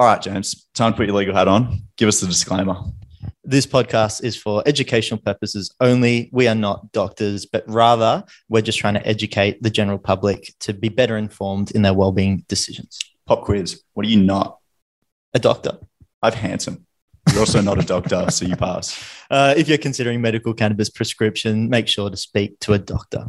All right, James, time to put your legal hat on. Give us the disclaimer. This podcast is for educational purposes only. We are not doctors, but rather we're just trying to educate the general public to be better informed in their well-being decisions. Pop quiz. What are you not? A doctor. I've handsome. You're also not a doctor, so you pass. Uh, if you're considering medical cannabis prescription, make sure to speak to a doctor.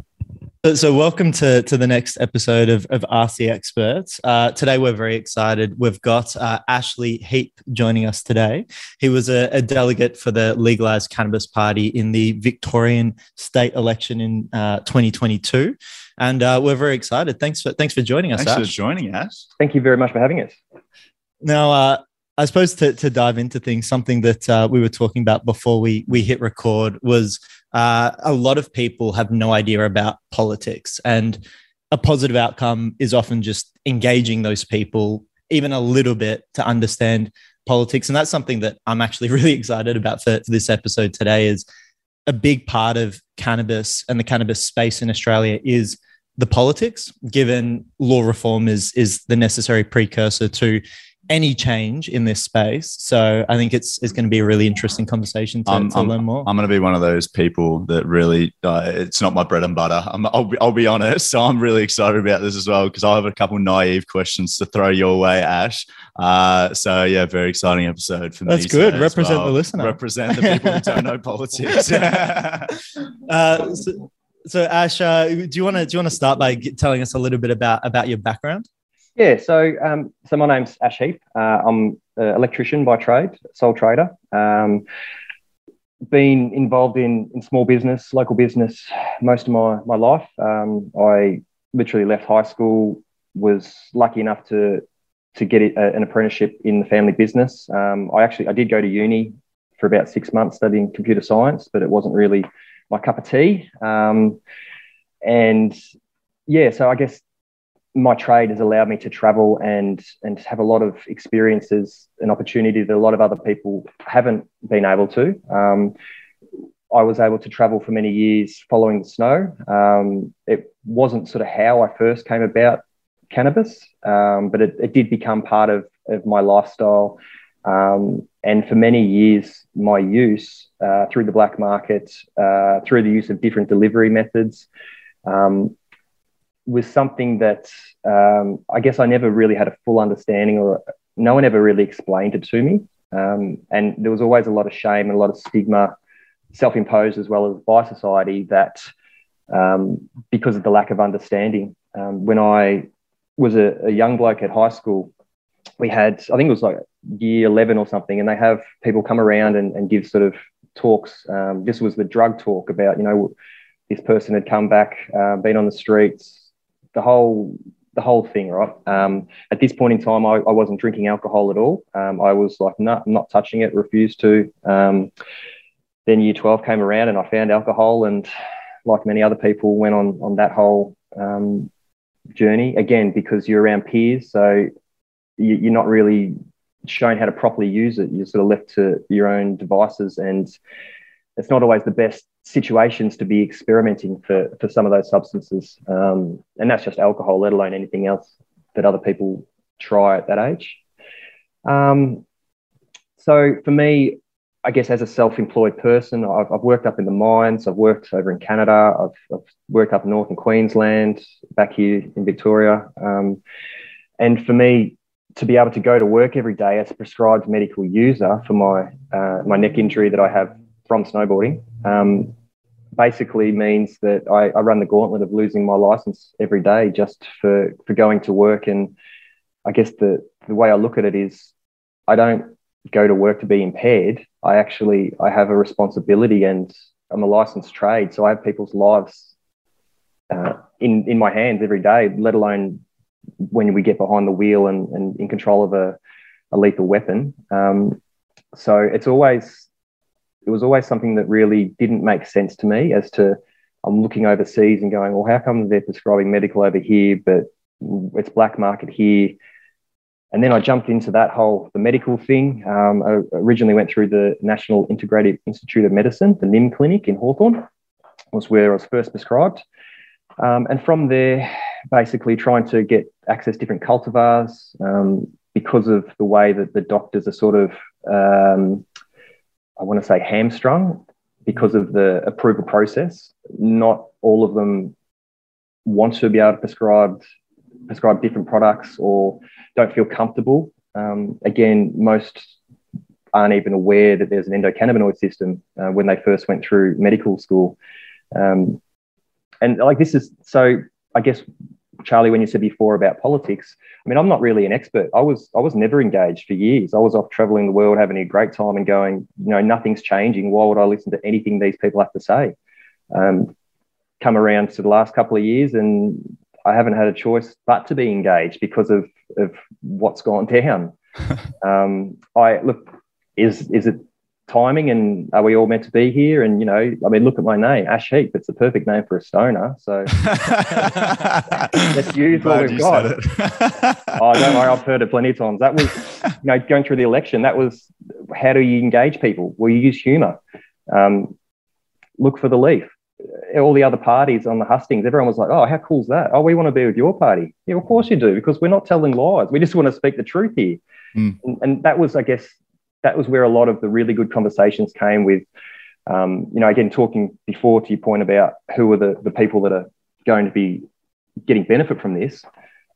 So, so welcome to, to the next episode of, of Ask the Experts. Uh, today, we're very excited. We've got uh, Ashley Heap joining us today. He was a, a, delegate for the Legalized Cannabis Party in the Victorian state election in uh, 2022. And uh, we're very excited. Thanks for, thanks for joining us, Thanks Ash. for joining us. Thank you very much for having us. Now, uh, I suppose to, to dive into things, something that uh, we were talking about before we we hit record was uh, a lot of people have no idea about politics, and a positive outcome is often just engaging those people even a little bit to understand politics, and that's something that I'm actually really excited about for, for this episode today. Is a big part of cannabis and the cannabis space in Australia is the politics, given law reform is is the necessary precursor to any change in this space. So I think it's it's going to be a really interesting conversation to, I'm, to I'm, learn more. I'm going to be one of those people that really, uh, it's not my bread and butter. i will be, I'll be honest. So I'm really excited about this as well because I have a couple naive questions to throw your way, Ash. Uh, so yeah, very exciting episode for me. That's good. Represent well. the listener. Represent the people who don't know politics. uh, so, so Ash, uh, do you want to do you want to start by telling us a little bit about about your background? Yeah, so um, so my name's Ash Heap. Uh, I'm an electrician by trade, sole trader. Um, been involved in, in small business, local business, most of my my life. Um, I literally left high school, was lucky enough to to get a, an apprenticeship in the family business. Um, I actually I did go to uni for about six months studying computer science, but it wasn't really my cup of tea. Um, and yeah, so I guess my trade has allowed me to travel and and have a lot of experiences and opportunity that a lot of other people haven't been able to. Um, I was able to travel for many years following the snow. Um, it wasn't sort of how I first came about cannabis, um, but it, it, did become part of, of my lifestyle. Um, and for many years, my use uh, through the black market, uh, through the use of different delivery methods, um, was something that um, I guess I never really had a full understanding, or no one ever really explained it to me. Um, and there was always a lot of shame and a lot of stigma, self imposed as well as by society, that um, because of the lack of understanding. Um, when I was a, a, young bloke at high school, we had, I think it was like year 11 or something, and they have people come around and, and give sort of talks. Um, this was the drug talk about, you know, this person had come back, uh, been on the streets, the whole the whole thing, right? Um, at this point in time, I, I, wasn't drinking alcohol at all. Um, I was like, no, I'm not touching it, refused to. Um, then year 12 came around and I found alcohol and like many other people went on, on that whole um, journey again, because you're around peers. So you, you're not really shown how to properly use it. You're sort of left to your own devices and it's not always the best situations to be experimenting for, for some of those substances. Um, and that's just alcohol, let alone anything else that other people try at that age. Um, so for me, I guess as a self-employed person, I've, I've, worked up in the mines. I've worked over in Canada. I've, I've, worked up north in Queensland, back here in Victoria. Um, and for me, to be able to go to work every day as a prescribed medical user for my uh, my neck injury that I have from snowboarding um, basically means that I, I, run the gauntlet of losing my license every day just for for going to work. And I guess the the way I look at it is, I don't go to work to be impaired. I actually I have a responsibility, and I'm a licensed trade, so I have people's lives uh, in in my hands every day. Let alone when we get behind the wheel and, and in control of a, a lethal weapon. Um, so it's always it was always something that really didn't make sense to me as to I'm looking overseas and going, well, how come they're prescribing medical over here, but it's black market here? And then I jumped into that whole the medical thing. Um, I originally went through the National Integrative Institute of Medicine, the NIM clinic in Hawthorn, was where I was first prescribed. Um, and from there, basically trying to get access different cultivars, um, because of the way that the doctors are sort of, um, I want to say, hamstrung because of the approval process. Not all of them want to be able to prescribe prescribe different products or don't feel comfortable. Um, again, most aren't even aware that there's an endocannabinoid system uh, when they first went through medical school. Um, and like this is so, I guess, Charlie, when you said before about politics, I mean, I'm not really an expert. I was I was never engaged for years. I was off traveling the world, having a great time, and going, you know, nothing's changing. Why would I listen to anything these people have to say? Um, come around to the last couple of years, and I haven't had a choice but to be engaged because of of what's gone down. um, I look, is is it timing and are we all meant to be here? And you know, I mean, look at my name, Ash Heap. It's the perfect name for a stoner. So let's use what we've got. oh, don't worry, I've heard it plenty of times. That was, you know, going through the election. That was how do you engage people? Well, you use humour. Um, look for the leaf. All the other parties on the hustings, everyone was like, "Oh, how cool is that? Oh, we want to be with your party." Yeah, of course you do, because we're not telling lies. We just want to speak the truth here. Mm. And, and that was, I guess, that was where a lot of the really good conversations came with, um, you know, again, talking before to your point about who are the, the people that are going to be getting benefit from this.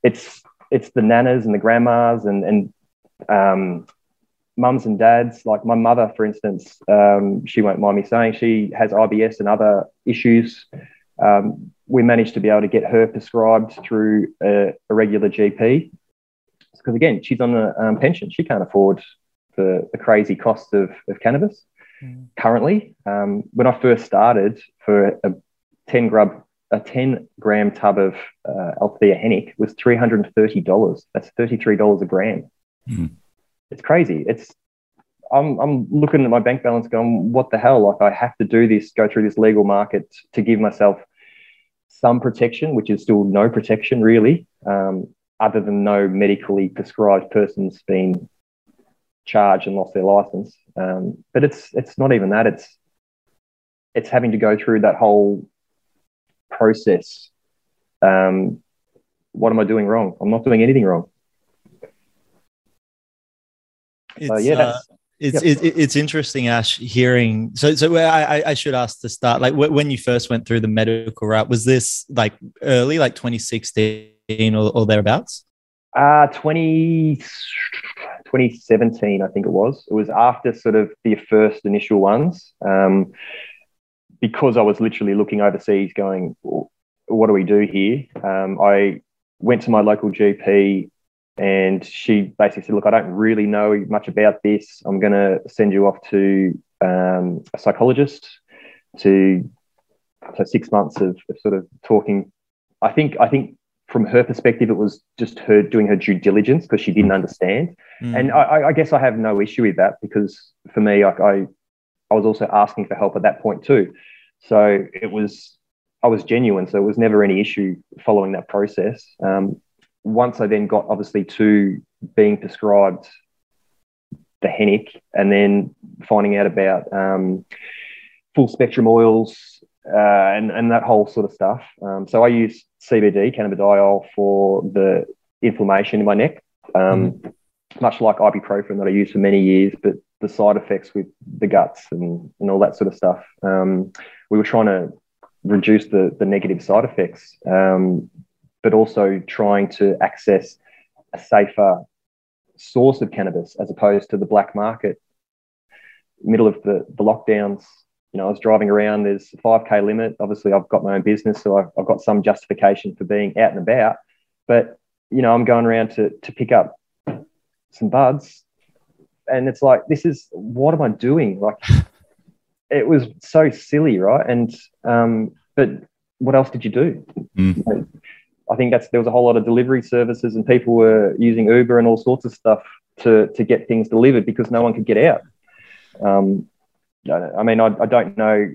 It's it's the nanas and the grandmas and and um, mums and dads. Like my mother, for instance, um, she won't mind me saying she has IBS and other issues. Um, we managed to be able to get her prescribed through a, a regular GP because again, she's on a um, pension. She can't afford the, the crazy cost of, of cannabis mm. currently. Um, when I first started for a 10 grub, a 10 gram tub of uh, Althea Hennick was $330. That's $33 a gram. Mm. It's crazy. It's, I'm, I'm looking at my bank balance going, what the hell? Like I have to do this, go through this legal market to give myself some protection, which is still no protection really, um, other than no medically prescribed person's been charged and lost their license. Um, but it's it's not even that. It's it's having to go through that whole process. Um, what am I doing wrong? I'm not doing anything wrong. It's, so, yeah, uh, it's it, it's interesting, Ash. Hearing so so I I should ask to start like when you first went through the medical route was this like early like 2016 or, or thereabouts? Uh 20 2017, I think it was. It was after sort of the first initial ones, um, because I was literally looking overseas, going, "What do we do here?" Um, I went to my local GP, and she basically said, "Look, I don't really know much about this. I'm going to send you off to um, a psychologist to so six months of, of sort of talking." I think I think from her perspective, it was just her doing her due diligence because she didn't mm. understand. Mm. And I, I, guess I have no issue with that because for me, I, I, I was also asking for help at that point too. So it was, I was genuine. So it was never any issue following that process. Um, once I then got obviously to being prescribed the Hennick and then finding out about um, full spectrum oils uh, and, and that whole sort of stuff. Um, so I use CBD, cannabidiol, for the inflammation in my neck, um, mm. much like ibuprofen that I used for many years, but the side effects with the guts and, and all that sort of stuff. Um, we were trying to reduce the, the negative side effects, um, but also trying to access a safer source of cannabis as opposed to the black market. Middle of the, the lockdowns, you know, I was driving around, there's a 5K limit. Obviously, I've got my own business, so I've, I've got some justification for being out and about. But, you know, I'm going around to, to pick up some buds. And it's like, this is what am I doing? Like, it was so silly, right? And, um, but what else did you do? Mm. I think that's there was a whole lot of delivery services and people were using Uber and all sorts of stuff to to get things delivered because no one could get out. Um, I mean, I, I don't know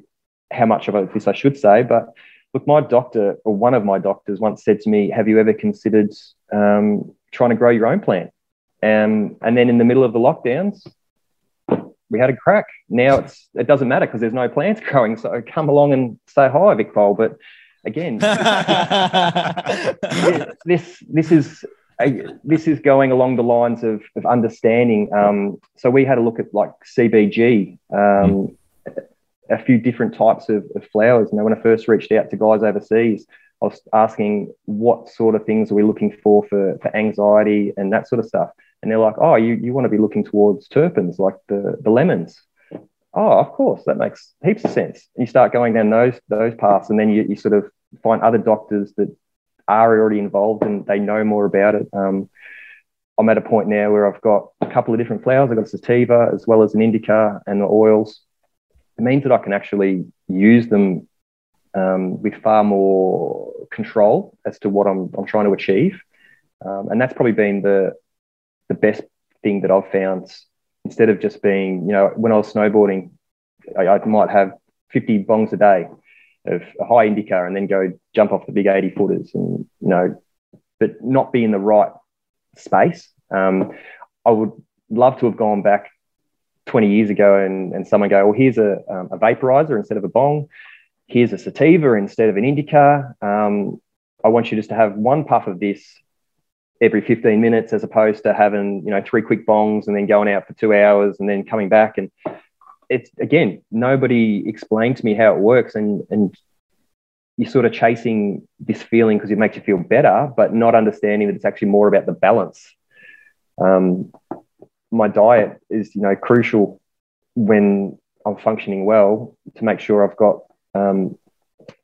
how much of this I should say, but look, my doctor or one of my doctors once said to me, "Have you ever considered um, trying to grow your own plant?" Um, and then in the middle of the lockdowns, we had a crack. Now it's it doesn't matter because there's no plants growing. So come along and say hi, Vic But again, this this is This is going along the lines of, of understanding. Um, so we had a look at like CBG, um, a few different types of, of flowers. And when I first reached out to guys overseas, I was asking what sort of things are we looking for for, for anxiety and that sort of stuff. And they're like, oh, you, you want to be looking towards terpenes like the, the lemons. Oh, of course, that makes heaps of sense. You start going down those those paths, and then you, you sort of find other doctors that are already involved and they know more about it. Um, I'm at a point now where I've got a couple of different flowers. I've got a sativa as well as an indica and the oils. It means that I can actually use them um, with far more control as to what I'm, I'm trying to achieve. Um, and that's probably been the, the best thing that I've found instead of just being, you know, when I was snowboarding, I, I might have 50 bongs a day of a high indica and then go jump off the big 80 footers and, you know, but not be in the right space. Um, I would love to have gone back 20 years ago and, and someone go, well, here's a, um, a vaporizer instead of a bong. Here's a sativa instead of an indica. Um, I want you just to have one puff of this every 15 minutes as opposed to having, you know, three quick bongs and then going out for two hours and then coming back. And it's again, nobody explained to me how it works. And, and you're sort of chasing this feeling because it makes you feel better, but not understanding that it's actually more about the balance. Um, my diet is, you know, crucial when I'm functioning well to make sure I've got um,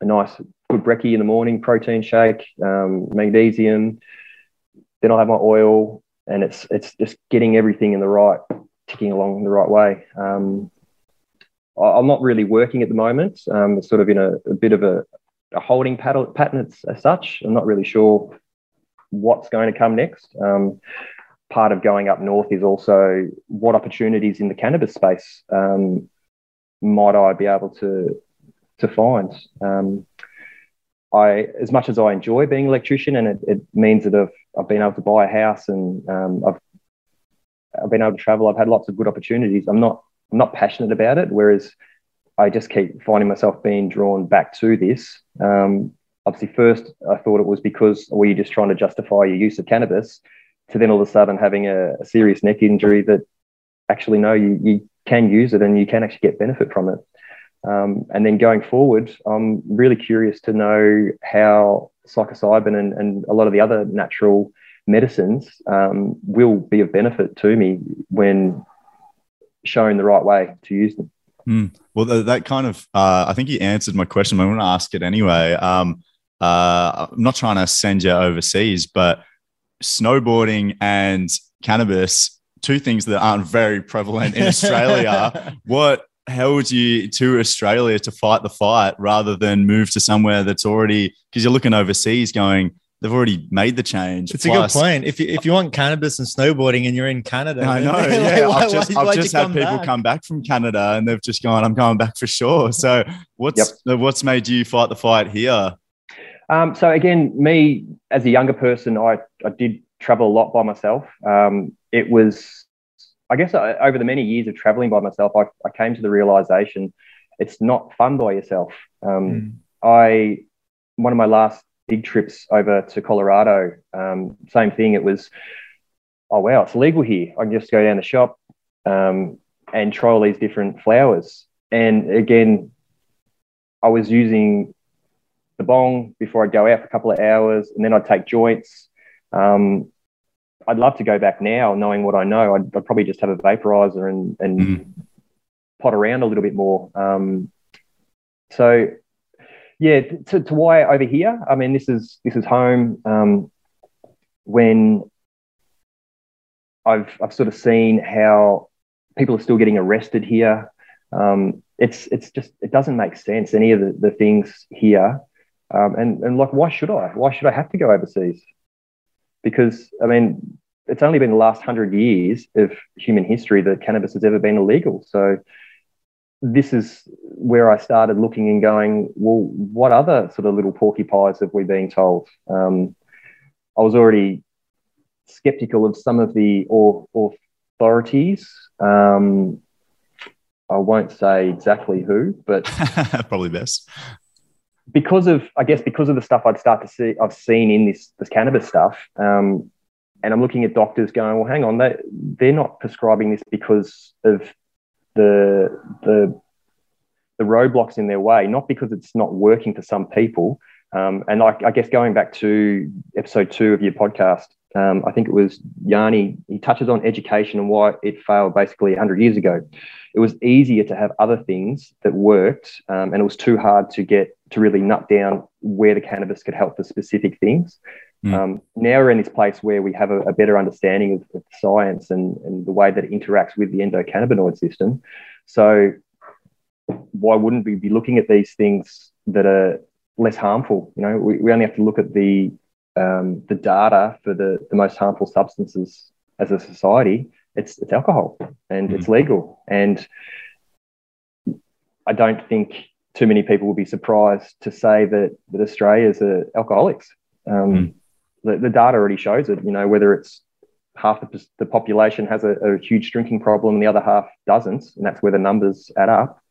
a nice good brekkie in the morning, protein shake, um, magnesium. Then I'll have my oil, and it's it's just getting everything in the right, ticking along the right way. Um, I'm not really working at the moment. Um, it's sort of in a, a bit of a, a holding pattern as, as, such. I'm not really sure what's going to come next. Um, part of going up north is also what opportunities in the cannabis space um, might I be able to to find. Um, I, as much as I enjoy being an electrician, and it, it means that I've, I've been able to buy a house and um, I've I've been able to travel. I've had lots of good opportunities. I'm not I'm not passionate about it. Whereas I just keep finding myself being drawn back to this. Um, obviously, first I thought it was because were you just trying to justify your use of cannabis, to then all of a sudden having a, a serious neck injury that actually no, you, you can use it and you can actually get benefit from it. Um, and then going forward, I'm really curious to know how psilocybin and, and a lot of the other natural medicines um, will be of benefit to me when shown the right way to use them. Mm. Well, that kind of, uh, I think you answered my question. I'm going to ask it anyway. Um, uh, I'm not trying to send you overseas, but snowboarding and cannabis, two things that aren't very prevalent in Australia. what held you to Australia to fight the fight rather than move to somewhere that's already, because you're looking overseas going, they've already made the change. It's Plus, a good point. If you, if you want cannabis and snowboarding and you're in Canada, I know. Like, yeah, why, I've just, I've just had people back? come back from Canada and they've just gone, I'm going back for sure. So what's yep. what's made you fight the fight here? Um, so again, me as a younger person, I, I did travel a lot by myself. Um, it was, I guess, I, over the many years of traveling by myself, I, I, came to the realization it's not fun by yourself. Um, mm. I one of my last big trips over to Colorado, um, same thing. It was, oh wow, it's legal here. I can just go down the shop um, and try all these different flowers. And again, I was using the bong before I'd go out for a couple of hours, and then I'd take joints. Um, I'd love to go back now, knowing what I know. I'd, I'd probably just have a vaporizer and, and mm. pot around a little bit more. Um, so, yeah, to, to why over here. I mean, this is this is home. Um, when I've I've sort of seen how people are still getting arrested here. Um, it's it's just it doesn't make sense any of the, the things here um, and, and like, why should I? Why should I have to go overseas? Because, I mean, it's only been the last hundred years of human history that cannabis has ever been illegal. So this is where I started looking and going, well, what other sort of little porcupines have we been told? Um, I was already skeptical of some of the or, authorities. Um, I won't say exactly who, but probably best because of I guess because of the stuff I'd start to see I've seen in this this cannabis stuff, um, and I'm looking at doctors going, well, hang on, they they're not prescribing this because of the the the roadblocks in their way, not because it's not working for some people. Um, and I, I, guess going back to episode two of your podcast, um, I think it was Yanni, he touches on education and why it failed basically 100 years ago. It was easier to have other things that worked, um, and it was too hard to get to really nut down where the cannabis could help for specific things. Mm. Um, now we're in this place where we have a, a better understanding of, of science and, and the way that it interacts with the endocannabinoid system. So why wouldn't we be looking at these things that are less harmful? You know, we, we only have to look at the um, the data for the, the most harmful substances as a society. It's it's alcohol and mm. it's legal. And I don't think too many people will be surprised to say that that Australia's are alcoholics. Um, mm. The, the data already shows it. You know, whether it's half the, the population has a, a, huge drinking problem and the other half doesn't, and that's where the numbers add up.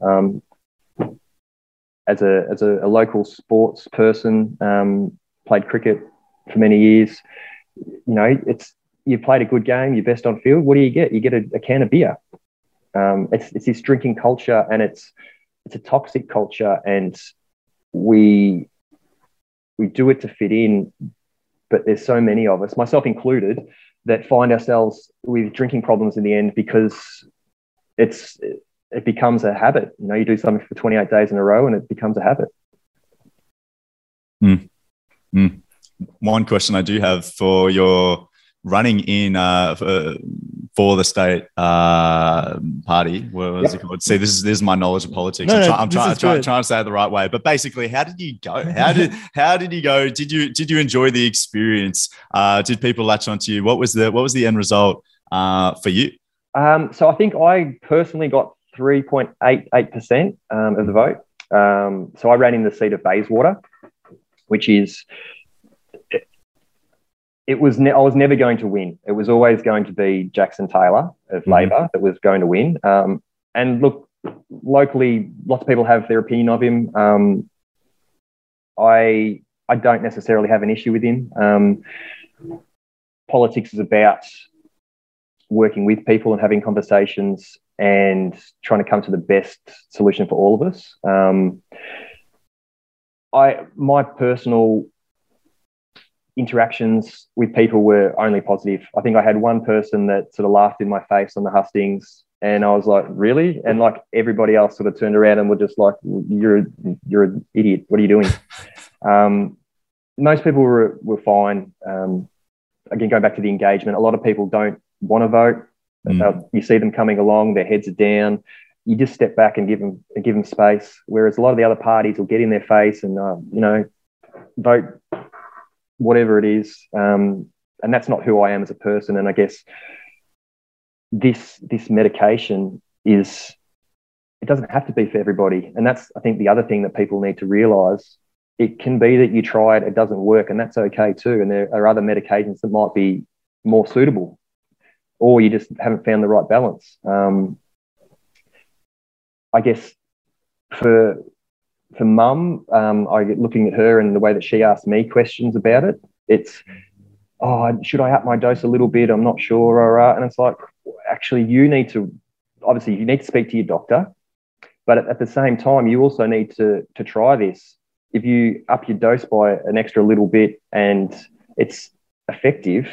Um, as a as a, a local sports person, um, played cricket for many years. You know, it's you've played a good game, you're best on field. What do you get? You get a, a can of beer. Um, it's it's this drinking culture, and it's it's a toxic culture, and we we do it to fit in. But there's so many of us, myself included, that find ourselves with drinking problems in the end because it's it becomes a habit. You know, you do something for 28 days in a row and it becomes a habit. Mm. Mm. One question I do have for your running in uh, for, the state uh, party. What was yep. it called? See, this is this is my knowledge of politics. No, I'm, try, I'm trying, try, trying to say it the right way. But basically, how did you go? How did how did you go? Did you did you enjoy the experience? Uh, did people latch onto you? What was the what was the end result uh, for you? Um, so I think I personally got 3.88% um, of the vote. Um, so I ran in the seat of Bayswater, which is it was ne- I was never going to win. It was always going to be Jackson Taylor of mm-hmm. Labor that was going to win. Um, and look, locally, lots of people have their opinion of him. Um, I I don't necessarily have an issue with him. Um, politics is about working with people and having conversations and trying to come to the best solution for all of us. Um, I my personal interactions with people were only positive. I think I had one person that sort of laughed in my face on the hustings, and I was like, "Really?" And like everybody else sort of turned around and were just like, "You're you're an idiot. What are you doing?" um, most people were were fine. Um, again, going back to the engagement, a lot of people don't want to vote. Mm. Uh, you see them coming along, their heads are down. You just step back and give them give them space. Whereas a lot of the other parties will get in their face and uh, you know vote whatever it is, um, and that's not who I am as a person. And I guess this this medication is it doesn't have to be for everybody, and that's I think the other thing that people need to realise. It can be that you try it, it doesn't work, and that's okay too. And there are other medications that might be more suitable or you just haven't found the right balance. Um, I guess for for mum, um, I get looking at her and the way that she asks me questions about it. It's, oh, should I up my dose a little bit? I'm not sure. And it's like, actually, you need to, obviously, you need to speak to your doctor, but at, at the same time, you also need to to try this. If you up your dose by an extra little bit and it's effective,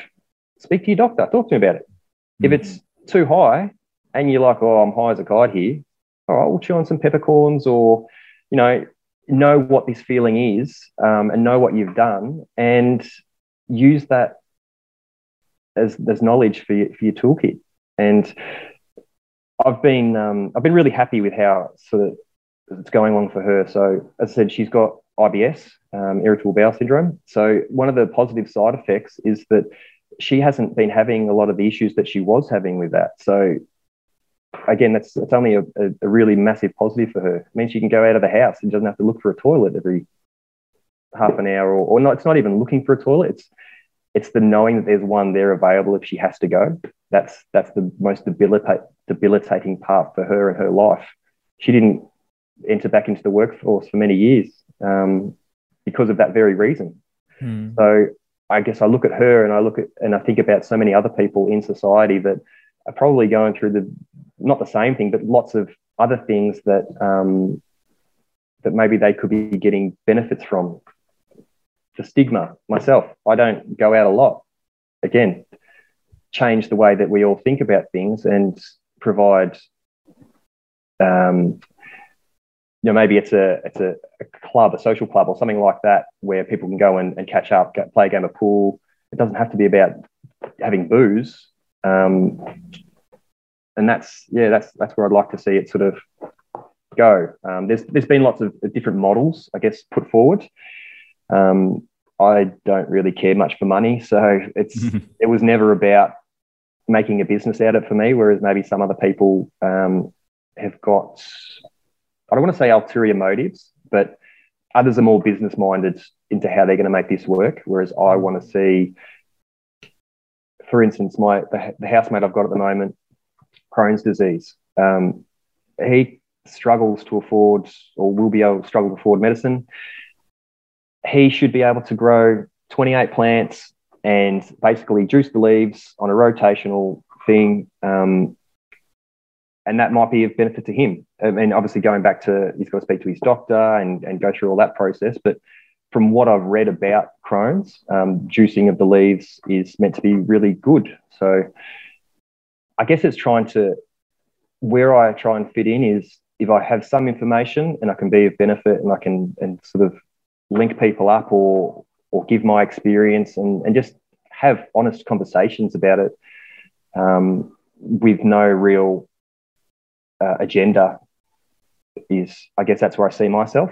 speak to your doctor. Talk to me about it. If it's too high and you're like, oh, I'm high as a kite here, all right, we'll chew on some peppercorns or, you know, know what this feeling is um, and know what you've done and use that as, as knowledge for your, for your toolkit. And I've been um, I've been really happy with how sort of it's going along for her. So as I said, she's got IBS, um, irritable bowel syndrome. So one of the positive side effects is that she hasn't been having a lot of the issues that she was having with that. So again, that's it's only a, a, really massive positive for her. It means she can go out of the house and doesn't have to look for a toilet every half an hour or, or not. It's not even looking for a toilet. It's it's the knowing that there's one there available if she has to go. That's that's the most debilitate, debilitating part for her and her life. She didn't enter back into the workforce for many years um, because of that very reason. Hmm. So I guess I look at her and I look at and I think about so many other people in society that are probably going through the not the same thing, but lots of other things that um, that maybe they could be getting benefits from. The stigma myself, I don't go out a lot. Again, change the way that we all think about things and provide um, you know, maybe it's a it's a, a, club, a social club, or something like that, where people can go and, and catch up, get, play a game of pool. It doesn't have to be about having booze, um, and that's yeah, that's that's where I'd like to see it sort of go. Um, there's there's been lots of different models, I guess, put forward. Um, I don't really care much for money, so it's it was never about making a business out of it for me. Whereas maybe some other people um, have got I don't want to say ulterior motives, but others are more business minded into how they're going to make this work. Whereas I want to see, for instance, my the, the housemate I've got at the moment, Crohn's disease. Um, he struggles to afford, or will be able to struggle to afford medicine. He should be able to grow 28 plants and basically juice the leaves on a rotational thing um, and that might be of benefit to him. I mean, obviously, going back to he's got to speak to his doctor and, and go through all that process. But from what I've read about Crohn's, um, juicing of the leaves is meant to be really good. So I guess it's trying to where I try and fit in is if I have some information and I can be of benefit and I can and sort of link people up or or give my experience and, and just have honest conversations about it um, with no real uh, agenda is i guess that's where i see myself.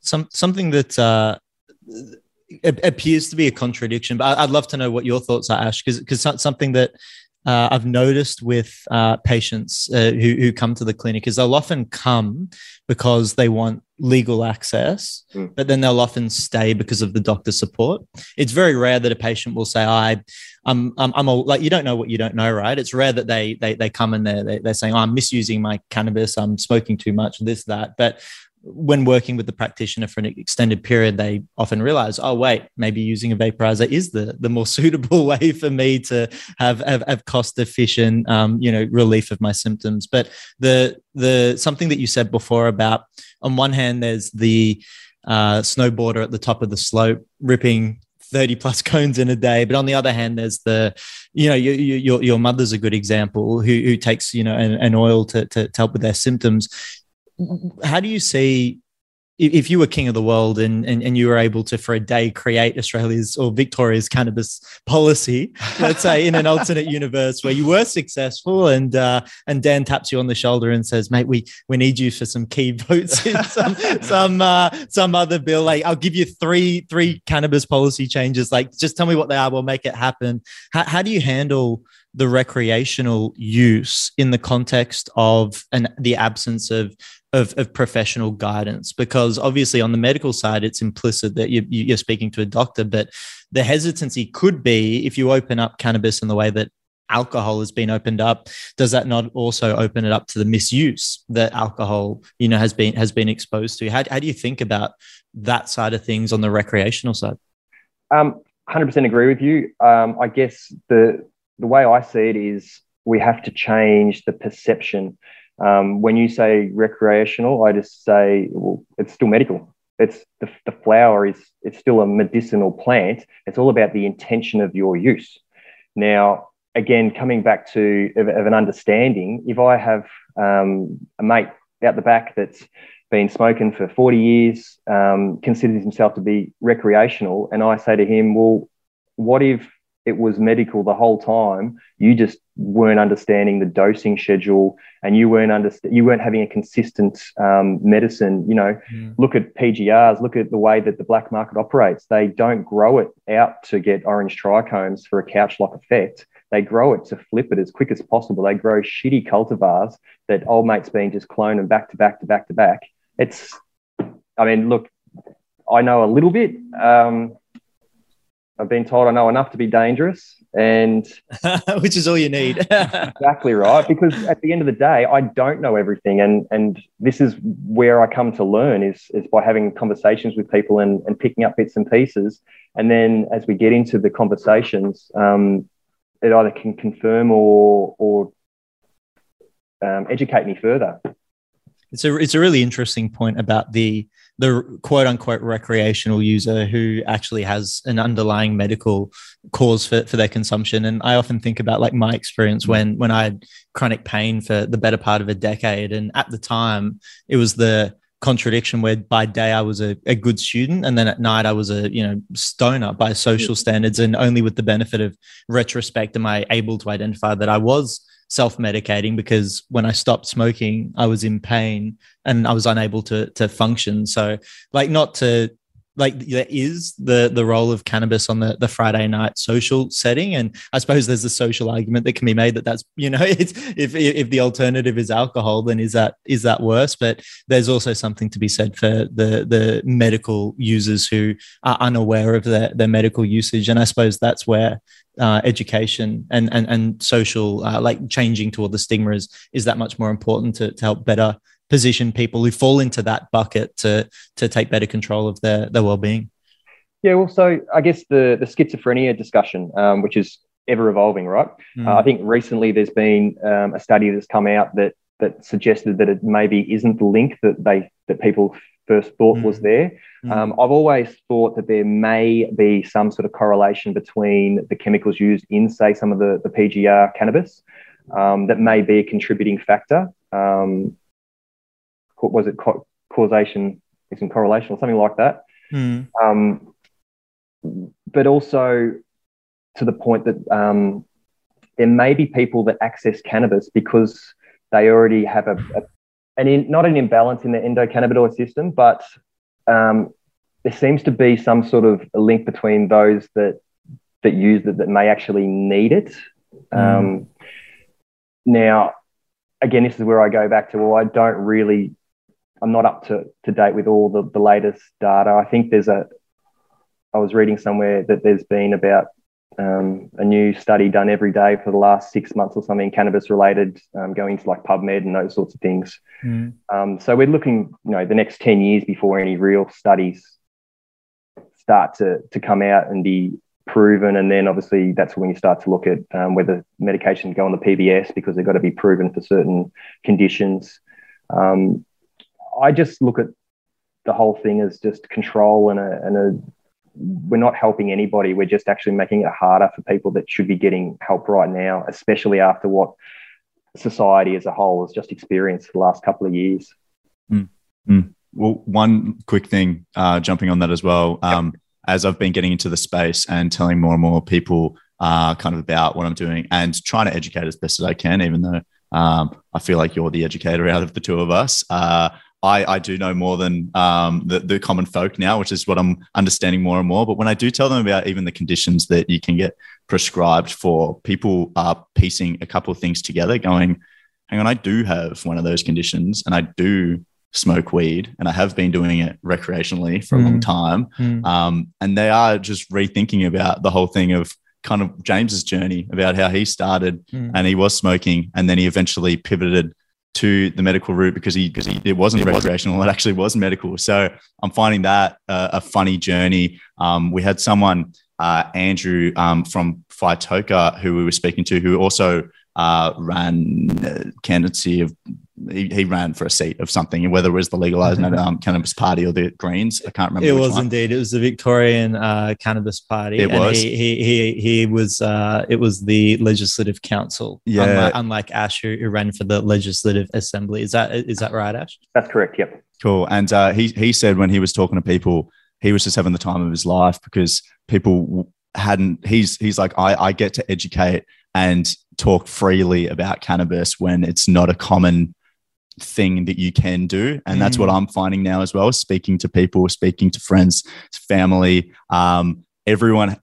Some something that uh, appears to be a contradiction but i'd love to know what your thoughts are ash because because something that uh, I've noticed with uh, patients uh, who, who come to the clinic is they'll often come because they want legal access, mm. but then they'll often stay because of the doctor support. It's very rare that a patient will say, "I, I'm, I'm, I'm a, like you don't know what you don't know, right?" It's rare that they they they come and they're they're saying, oh, "I'm misusing my cannabis, I'm smoking too much, this that." But when working with the practitioner for an extended period, they often realize, oh, wait, maybe using a vaporizer is the, the more suitable way for me to have, have, have cost efficient, um, you know, relief of my symptoms. But the, the, something that you said before about, on one hand, there's the uh, snowboarder at the top of the slope ripping 30 plus cones in a day. But on the other hand, there's the, you know, your, your, your mother's a good example who, who takes, you know, an, an oil to, to, to help with their symptoms how do you see if you were king of the world and, and, and you were able to for a day create australia's or victoria's cannabis policy let's say in an alternate universe where you were successful and uh, and dan taps you on the shoulder and says mate we we need you for some key votes in some some uh, some other bill. Like i'll give you three three cannabis policy changes. Like just tell me what they are. We'll make it happen. How, how do you handle the recreational use in the context of an the absence of of, of professional guidance. Because obviously on the medical side it's implicit that you, you're speaking to a doctor but the hesitancy could be if you open up cannabis in the way that alcohol has been opened up does that not also open it up to the misuse that alcohol you know has been has been exposed to? How, how do you think about that side of things on the recreational side? Um, 100% agree with you. Um, i guess the the way i see it is we have to change the perception um, when you say recreational, I just say, well, it's still medical. It's the, the flower is it's still a medicinal plant. It's all about the intention of your use. Now, again, coming back to of, of an understanding, if I have um, a mate out the back that's been smoking for 40 years, um, considers himself to be recreational, and I say to him, well, what if it was medical the whole time. You just weren't understanding the dosing schedule, and you weren't under, you weren't having a consistent um, medicine. You know, mm. look at PGRs. Look at the way that the black market operates. They don't grow it out to get orange trichomes for a couch-like effect. They grow it to flip it as quick as possible. They grow shitty cultivars that old mates being just cloning them back to back to back to back. It's, I mean, look, I know a little bit. Um, I've been told I know enough to be dangerous, and which is all you need. exactly right. Because at the end of the day, I don't know everything, and and this is where I come to learn is is by having conversations with people and and picking up bits and pieces, and then as we get into the conversations, um, it either can confirm or or um, educate me further. It's a it's a really interesting point about the the quote unquote recreational user who actually has an underlying medical cause for, for their consumption. And I often think about like my experience when when I had chronic pain for the better part of a decade. And at the time, it was the contradiction where by day I was a, a good student and then at night I was a you know stoner by social standards and only with the benefit of retrospect am I able to identify that I was self medicating because when I stopped smoking, I was in pain and I was unable to to function. So, like, not to like there is the the role of cannabis on the the Friday night social setting, and I suppose there's a social argument that can be made that that's you know if if the alternative is alcohol, then is that is that worse? But there's also something to be said for the the medical users who are unaware of their their medical usage, and I suppose that's where uh, education and and and social uh, like changing toward the stigma is is that much more important to, to help better position people who fall into that bucket to to take better control of their their well-being yeah well so i guess the the schizophrenia discussion um, which is ever evolving right mm. uh, i think recently there's been um, a study that's come out that that suggested that it maybe isn't the link that they that people first thought mm. was there. Mm. Um, I've always thought that there may be some sort of correlation between the chemicals used in, say, some of the, the PGR cannabis um, that may be a contributing factor. Um, was it co- causation isn't correlation or something like that? Mm. but also to the point that um, there may be people that access cannabis because they already have a, a an in, not an imbalance in the endocannabinoid system, but um, there seems to be some sort of a link between those that that use it that may actually need it. Mm. Um, now, again, this is where I go back to well, I don't really, I'm not up to, to date with all the, the latest data. I think there's a, I was reading somewhere that there's been about um, a new study done every day for the last six months or something, cannabis related, um, going to like PubMed and those sorts of things. Mm. Um, so we're looking, you know, the next 10 years before any real studies start to, to come out and be proven. And then obviously that's when you start to look at um, whether medications go on the PBS because they've got to be proven for certain conditions. Um, I just look at the whole thing as just control and a, and a we're not helping anybody. We're just actually making it harder for people that should be getting help right now, especially after what society as a whole has just experienced the last couple of years. Mm. Mm. Well, one quick thing, uh, jumping on that as well. Um, yep. As I've been getting into the space and telling more and more people uh, kind of about what I'm doing and trying to educate as best as I can, even though um, I feel like you're the educator out of the two of us. Uh, I, I do know more than um, the, the common folk now, which is what I'm understanding more and more. But when I do tell them about even the conditions that you can get prescribed for, people are piecing a couple of things together, going, hang on, I do have one of those conditions and I do smoke weed and I have been doing it recreationally for a mm. long time. Mm. Um, and they are just rethinking about the whole thing of kind of James's journey about how he started mm. and he was smoking and then he eventually pivoted to the medical route because he because he it wasn't recreational. It actually was medical. So i'm finding that uh, a funny journey. Um, we had someone uh, andrew um, from Phytoka who we were speaking to who also uh, ran uh, candidacy of he, he, ran for a seat of something, whether it was the legalized mm-hmm. um, cannabis party or the Greens. I can't remember. It was one. indeed. It was the Victorian uh, Cannabis Party. It was. He, he, he, he was. Uh, it was the Legislative Council. Yeah. Unlike, unlike Ash, who, who, ran for the Legislative Assembly. Is that is that right, Ash? That's correct. Yep. Cool. And uh, he he said when he was talking to people, he was just having the time of his life because people hadn't. He's he's like I I get to educate and talk freely about cannabis when it's not a common thing that you can do and mm. that's what mm. i'm finding now as well speaking to people speaking to friends family um, everyone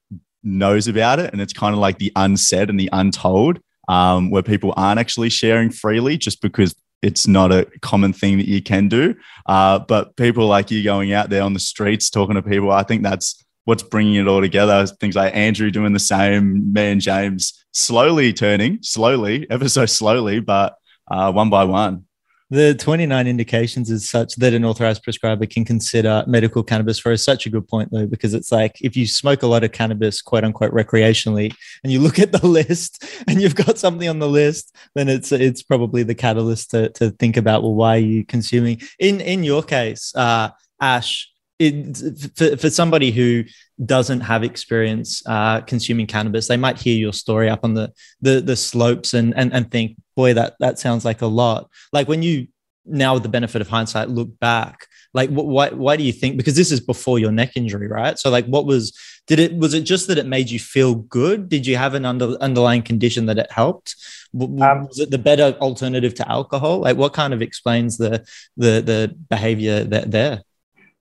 knows about it and it's kind of like the unsaid and the untold um, where people aren't actually sharing freely just because it's not a common thing that you can do uh, but people like you going out there on the streets talking to people i think that's what's bringing it all together. Things like Andrew doing the same, me and James slowly turning, slowly, ever so slowly, but uh, one by one. The 29 indications is such that an authorized prescriber can consider medical cannabis for is such a good point, though, because it's like if you smoke a lot of cannabis, quote unquote, recreationally, and you look at the list and you've got something on the list, then it's it's probably the catalyst to, to think about, well, why are you consuming? In in your case, uh, Ash, it, for, for somebody who doesn't have experience uh, consuming cannabis, they might hear your story up on the the, the slopes and, and and think, boy, that that sounds like a lot. Like when you now, with the benefit of hindsight, look back, like why why do you think? Because this is before your neck injury, right? So like, what was did it was it just that it made you feel good? Did you have an under, underlying condition that it helped? Um, was it the better alternative to alcohol? Like, what kind of explains the the the behavior that there?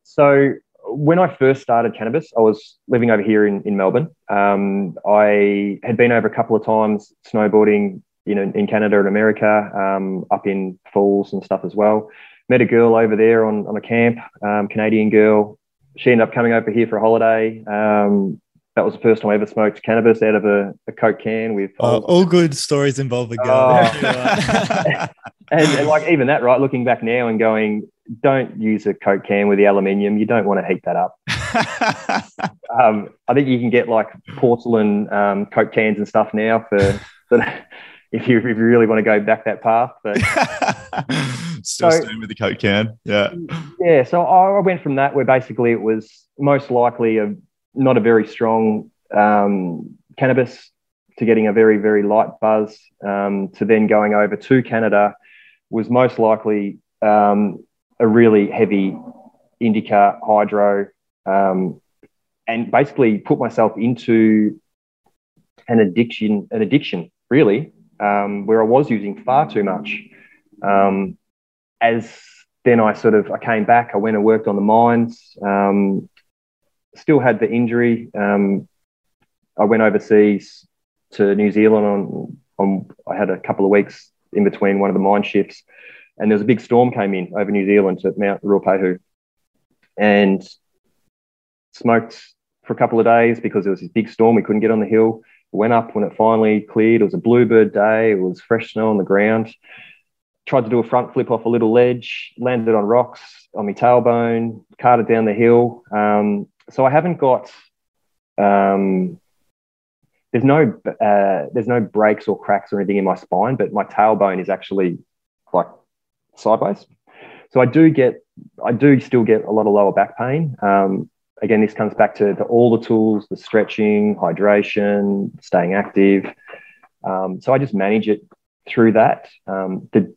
So when I first started cannabis, I was living over here in, in Melbourne. Um, I had been over a couple of times snowboarding, you know, in Canada and America, um, up in falls and stuff as well. Met a girl over there on, on a camp, um, Canadian girl. She ended up coming over here for a holiday. Um, that was the first time I ever smoked cannabis out of a, a Coke can with. Oh, all good stories involve a girl. Oh. and, and like even that, right? Looking back now and going, don't use a Coke can with the aluminium. You don't want to heat that up. um, I think you can get like porcelain um, Coke cans and stuff now for, for if you if you really want to go back that path. But still so, staying with the Coke can, yeah, yeah. So I went from that where basically it was most likely a not a very strong um, cannabis to getting a very very light buzz um, to then going over to Canada was most likely um, a really heavy indica hydro um, and basically put myself into an addiction an addiction really um, where I was using far too much um, as then I sort of I came back I went and worked on the mines um, still had the injury um, I went overseas to New Zealand on on I had a couple of weeks in between one of the mine shifts and there was a big storm came in over New Zealand at Mount Ruapehu, and smoked for a couple of days because there was this big storm. We couldn't get on the hill. Went up when it finally cleared. It was a bluebird day. It was fresh snow on the ground. Tried to do a front flip off a little ledge, landed on rocks on my tailbone, carted down the hill. Um, so I haven't got. Um, there's no uh, there's no breaks or cracks or anything in my spine, but my tailbone is actually like sideways. So I do get, I do still get a lot of lower back pain. Um, again, this comes back to the, all the tools, the stretching, hydration, staying active. Um, so I just manage it through that. Um, the,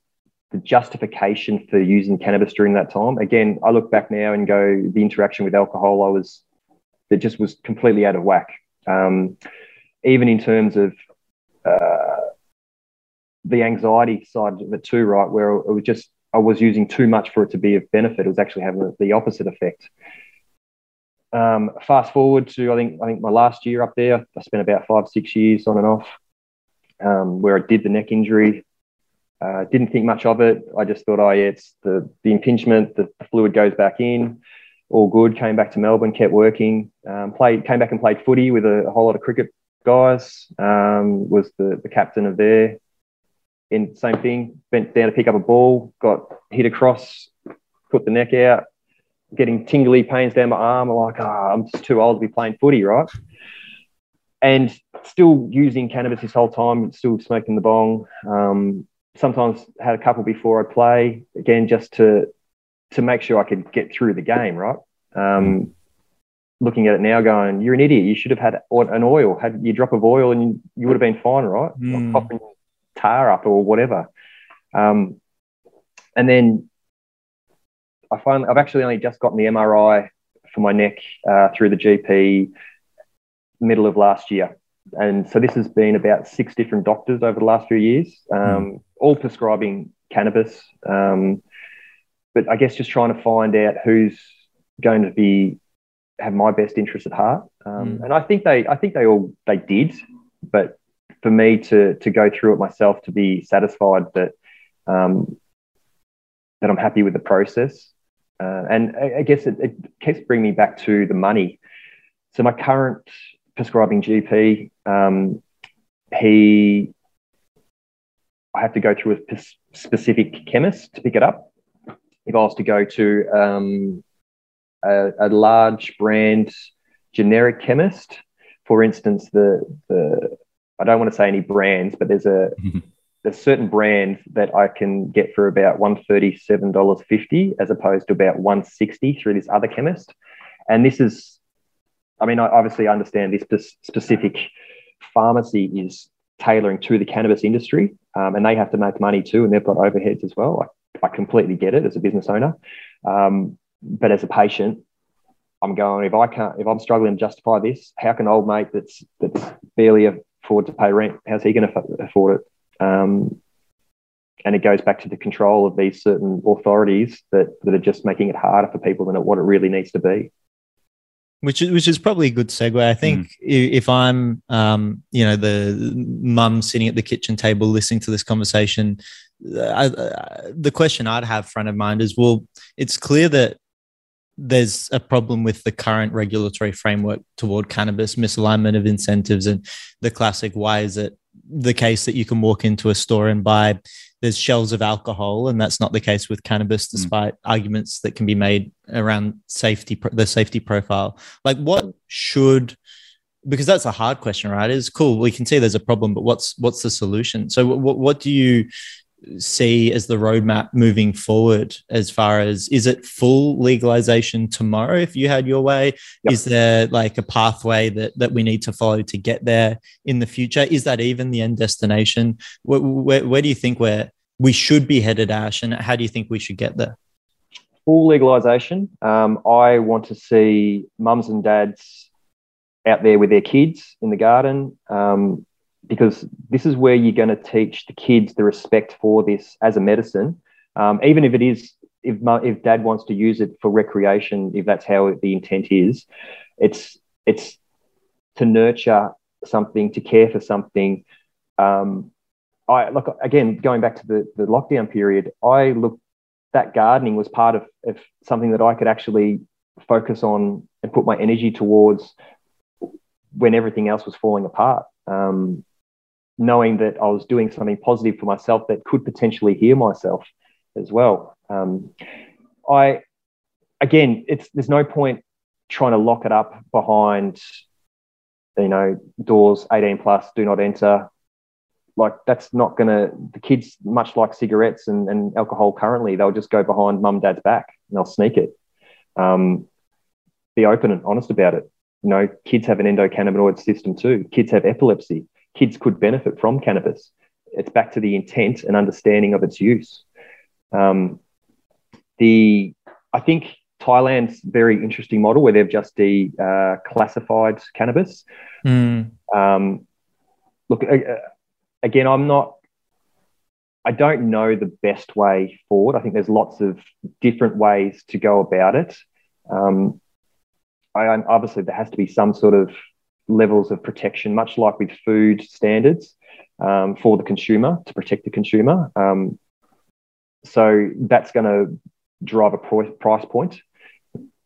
the justification for using cannabis during that time, again, I look back now and go, the interaction with alcohol, I was, it just was completely out of whack. Um, even in terms of uh, the anxiety side of it too, right? Where it was just I was using too much for it to be of benefit. It was actually having the opposite effect. Um, fast forward to I think I think my last year up there, I spent about five six years on and off, um, where I did the neck injury. Uh, didn't think much of it. I just thought, oh yeah, it's the the impingement, the, the fluid goes back in, all good. Came back to Melbourne, kept working. Um, played, came back and played footy with a, a whole lot of cricket guys. Um, was the the captain of there in same thing, bent down to pick up a ball, got hit across, put the neck out, getting tingly pains down my arm. I'm like, oh, I'm just too old to be playing footy, right? And still using cannabis this whole time, still smoking the bong. Um, sometimes had a couple before I'd play, again, just to to make sure I could get through the game, right? Um, looking at it now, going, you're an idiot. You should have had an oil. Had you drop of oil, and you, you would have been fine, right? Mm. Popping tar up or whatever. Um, and then I finally, I've actually only just gotten the MRI for my neck uh, through the GP middle of last year. And so this has been about six different doctors over the last few years, um, mm. all prescribing cannabis. Um, but I guess just trying to find out who's going to be have my best interest at heart. Um, mm. And I think they, I think they all they did, but for me to to go through it myself to be satisfied that um, that I'm happy with the process. Uh, and I, I guess it, it, keeps bringing me back to the money. so my current prescribing GP, um, he, I have to go through a specific chemist to pick it up. If I was to go to um, a, a, large brand generic chemist, for instance, the the I don't want to say any brands, but there's a there's certain brands that I can get for about one thirty seven dollars fifty as opposed to about one sixty through this other chemist, and this is I mean, I obviously understand this specific pharmacy is tailoring to the cannabis industry, um, and they have to make money too, and they've got overheads as well. I, I completely get it as a business owner, um, but as a patient, I'm going if I can't if I'm struggling to justify this, how can old mate that's that's barely afford to pay rent? How's he going to afford it? Um, and it goes back to the control of these certain authorities that, that are just making it harder for people than what it really needs to be which is which is probably a good segue. I think mm. if I'm, um, you know, the mum sitting at the kitchen table listening to this conversation, I, uh, the question I'd have front of mind is, well, it's clear that there's a problem with the current regulatory framework toward cannabis, misalignment of incentives, and the classic why is it the case that you can walk into a store and buy there's shelves of alcohol, and that's not the case with cannabis, hmm. despite mm. arguments that can be made around safety, the safety profile. Like, what should because that's a hard question, right? Is cool. We can see there's a problem, but what's what's the solution? So, what what do you see as the roadmap moving forward as far as is it full legalization tomorrow if you had your way? Yep. is there like a pathway that that we need to follow to get there in the future? Is that even the end destination? Where, where, where do you think we're we should be headed ash and how do you think we should get there? Full legalization. Um, i want to see mums and dads out there with their kids in the garden. Um, because this is where you're going to teach the kids the respect for this as a medicine, um, even if it is if if dad wants to use it for recreation, if that's how the intent is, it's it's to nurture something, to care for something. Um, I look again going back to the the lockdown period. I look that gardening was part of, of something that I could actually focus on and put my energy towards when everything else was falling apart. Um, knowing that I was doing something positive for myself that could potentially heal myself as well. Um, I, again, it's there's no point trying to lock it up behind, you know, doors 18 plus, do not enter. Like that's not to, the kids, much like cigarettes and, and alcohol currently, they'll just go behind mum, dad's back and they'll sneak it. Um, be open and honest about it. You know, kids have an endocannabinoid system too. Kids have epilepsy kids could benefit from cannabis. It's back to the intent and understanding of its use. Um, the I think Thailand's very interesting model where they've just declassified uh, cannabis. Mm. Um, look, uh, again, I'm not. I don't know the best way forward. I think there's lots of different ways to go about it. Um, I, obviously, there has to be some sort of levels of protection, much like with food standards um, for the consumer to protect the consumer. Um, so that's going to drive a price point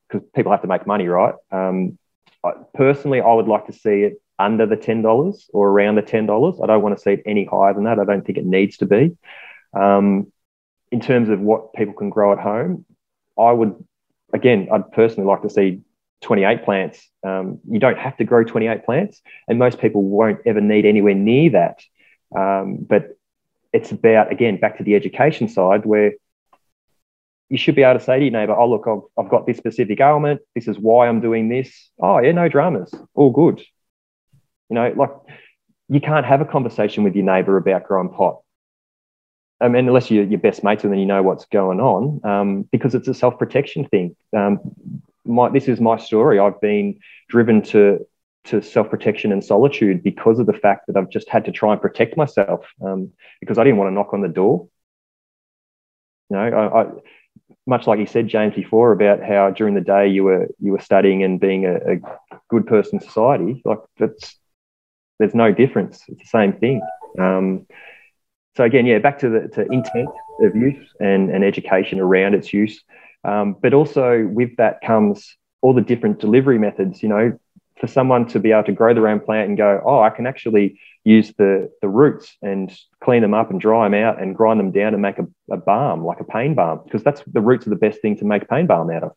because people have to make money, right? Um, personally, I would like to see it under the ten dollars or around the ten dollars. I don't want to see it any higher than that. I don't think it needs to be. Um, in terms of what people can grow at home, I would again, I'd personally like to see 28 plants. Um, you don't have to grow 28 plants, and most people won't ever need anywhere near that. Um, but it's about, again, back to the education side where you should be able to say to your neighbor, oh, look, I've, I've got this specific ailment. This is why I'm doing this. Oh, yeah, no dramas. All good. You know, like you can't have a conversation with your neighbor about growing pot. I mean, unless you're your best mates and then you know what's going on, um, because it's a self protection thing. Um, my, this is my story. I've been driven to to self protection and solitude because of the fact that I've just had to try and protect myself um, because I didn't want to knock on the door. You know, I, I, much like you said, James, before about how during the day you were you were studying and being a, a good person in society. Like that's there's no difference. It's the same thing. Um, so again, yeah, back to the to intent of use and, and education around its use. Um, but also with that comes all the different delivery methods. You know, for someone to be able to grow their own plant and go, oh, I can actually use the the roots and clean them up and dry them out and grind them down and make a, a balm, like a pain balm, because that's the roots are the best thing to make pain balm out of.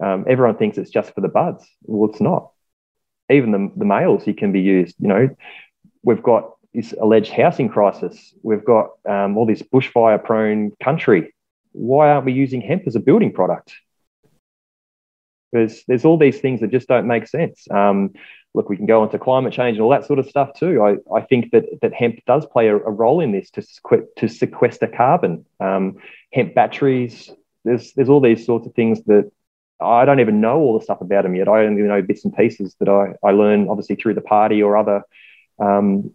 Um, everyone thinks it's just for the buds. Well, it's not. Even the, the males, you can be used. You know, we've got this alleged housing crisis. We've got um, all this bushfire prone country. Why aren't we using hemp as a building product? Because there's all these things that just don't make sense. Um, look, we can go into climate change and all that sort of stuff too. I, I think that, that hemp does play a, a role in this to, sequ- to sequester carbon. Um, hemp batteries, there's, there's all these sorts of things that I don't even know all the stuff about them yet. I only know bits and pieces that I, I learn obviously through the party or other um,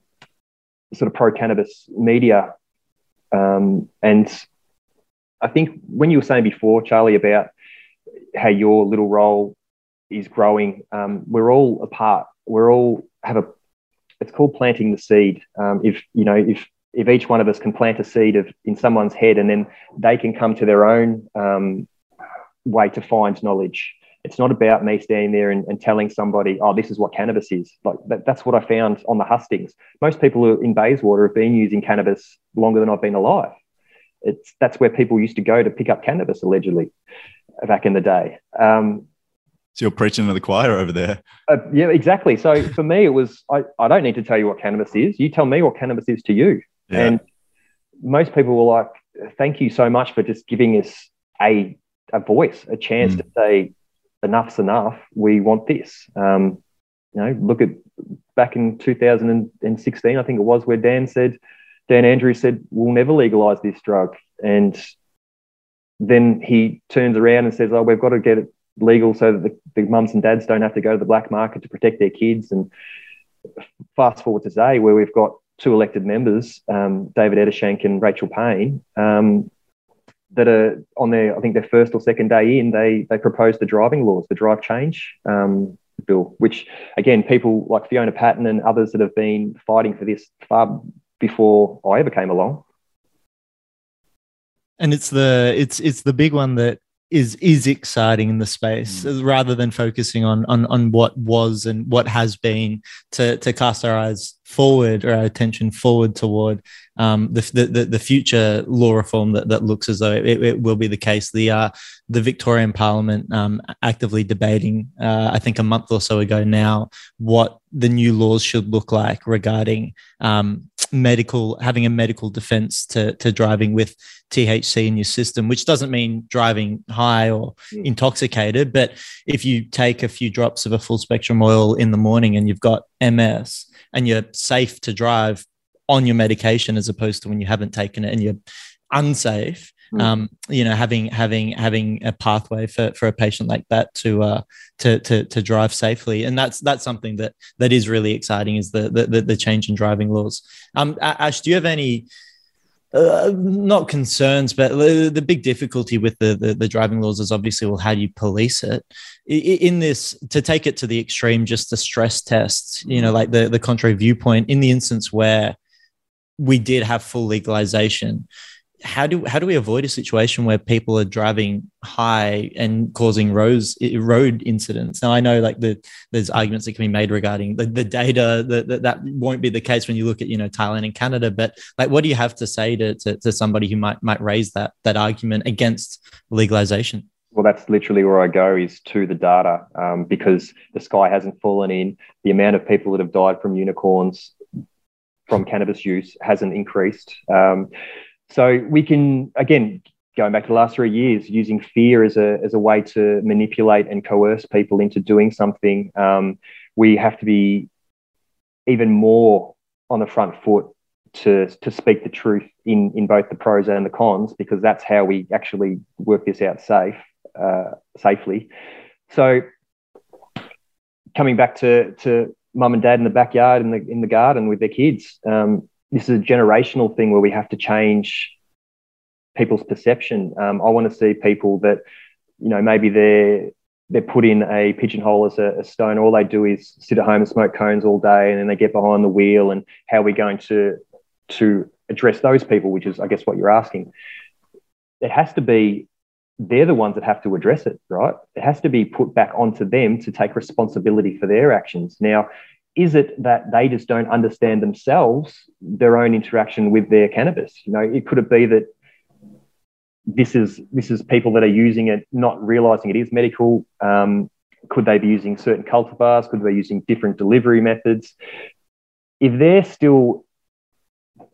sort of pro cannabis media. Um, and I think when you were saying before, Charlie, about how your little role is growing, um, we're all a part we're all have a it's called planting the seed. Um, if you know if if each one of us can plant a seed of in someone's head, and then they can come to their own um, way to find knowledge. It's not about me standing there and, and, telling somebody, "Oh, this is what cannabis is." Like that, that's what I found on the hustings. Most people in Bayswater have been using cannabis longer than I've been alive. It's that's where people used to go to pick up cannabis allegedly back in the day. Um, so you're preaching to the choir over there. Uh, yeah, exactly. So for me, it was I, I don't need to tell you what cannabis is. You tell me what cannabis is to you. Yeah. And most people were like, thank you so much for just giving us a, a voice, a chance mm. to say, enough's enough. We want this. Um, you know, look at back in 2016, I think it was, where Dan said, Dan Andrews said, we'll never legalize this drug. And then he turns around and says, oh, we've got to get it legal so that the, the mums and dads don't have to go to the black market to protect their kids. And fast forward to today, where we've got two elected members, um, David Ettershank and Rachel Payne, um, that are on their, I think their first or second day in, they they proposed the driving laws, the drive change um, bill, which again, people like Fiona Patten and others that have been fighting for this far before I ever came along. And it's the it's it's the big one that is is exciting in the space mm. rather than focusing on on on what was and what has been to to cast our eyes forward or our attention forward toward um, the, the, the future law reform that, that looks as though it, it will be the case. The uh, the Victorian Parliament um, actively debating, uh, I think a month or so ago now, what the new laws should look like regarding um, medical having a medical defense to, to driving with THC in your system, which doesn't mean driving high or mm. intoxicated, but if you take a few drops of a full spectrum oil in the morning and you've got MS and you're safe to drive on your medication as opposed to when you haven't taken it and you're unsafe mm. um, you know having having having a pathway for, for a patient like that to uh to, to to drive safely and that's that's something that that is really exciting is the the, the change in driving laws um ash do you have any uh, not concerns, but the, big difficulty with the, the, the driving laws is obviously well, how do you police it? In this, to take it to the extreme, just the stress tests, you know, like the the contrary viewpoint. In the instance where we did have full legalization, how do how do we avoid a situation where people are driving high and causing roads road incidents? Now I know like the there's arguments that can be made regarding the, the data that, that that won't be the case when you look at you know Thailand and Canada, but like what do you have to say to to, to somebody who might might raise that that argument against legalization? Well, that's literally where I go is to the data um, because the sky hasn't fallen in. The amount of people that have died from unicorns from cannabis use hasn't increased. Um, so we can, again, going back to the last three years, using fear as a, as a way to manipulate and coerce people into doing something, um, we have to be even more on the front foot to, to speak the truth in, in both the pros and the cons, because that's how we actually work this out safe, uh, safely. So coming back to, to mum and dad in the backyard in the, in the garden with their kids, um, this is a generational thing where we have to change people's perception. Um, I want to see people that, you know, maybe they're they're put in a pigeonhole as a, a, stone. All they do is sit at home and smoke cones all day, and then they get behind the wheel. And how are we going to to address those people? Which is, I guess, what you're asking. It has to be they're the ones that have to address it, right? It has to be put back onto them to take responsibility for their actions. Now, is it that they just don't understand themselves their own interaction with their cannabis? You know, it could it be that this is this is people that are using it not realizing it is medical. Um, could they be using certain cultivars? Could they be using different delivery methods? If they're still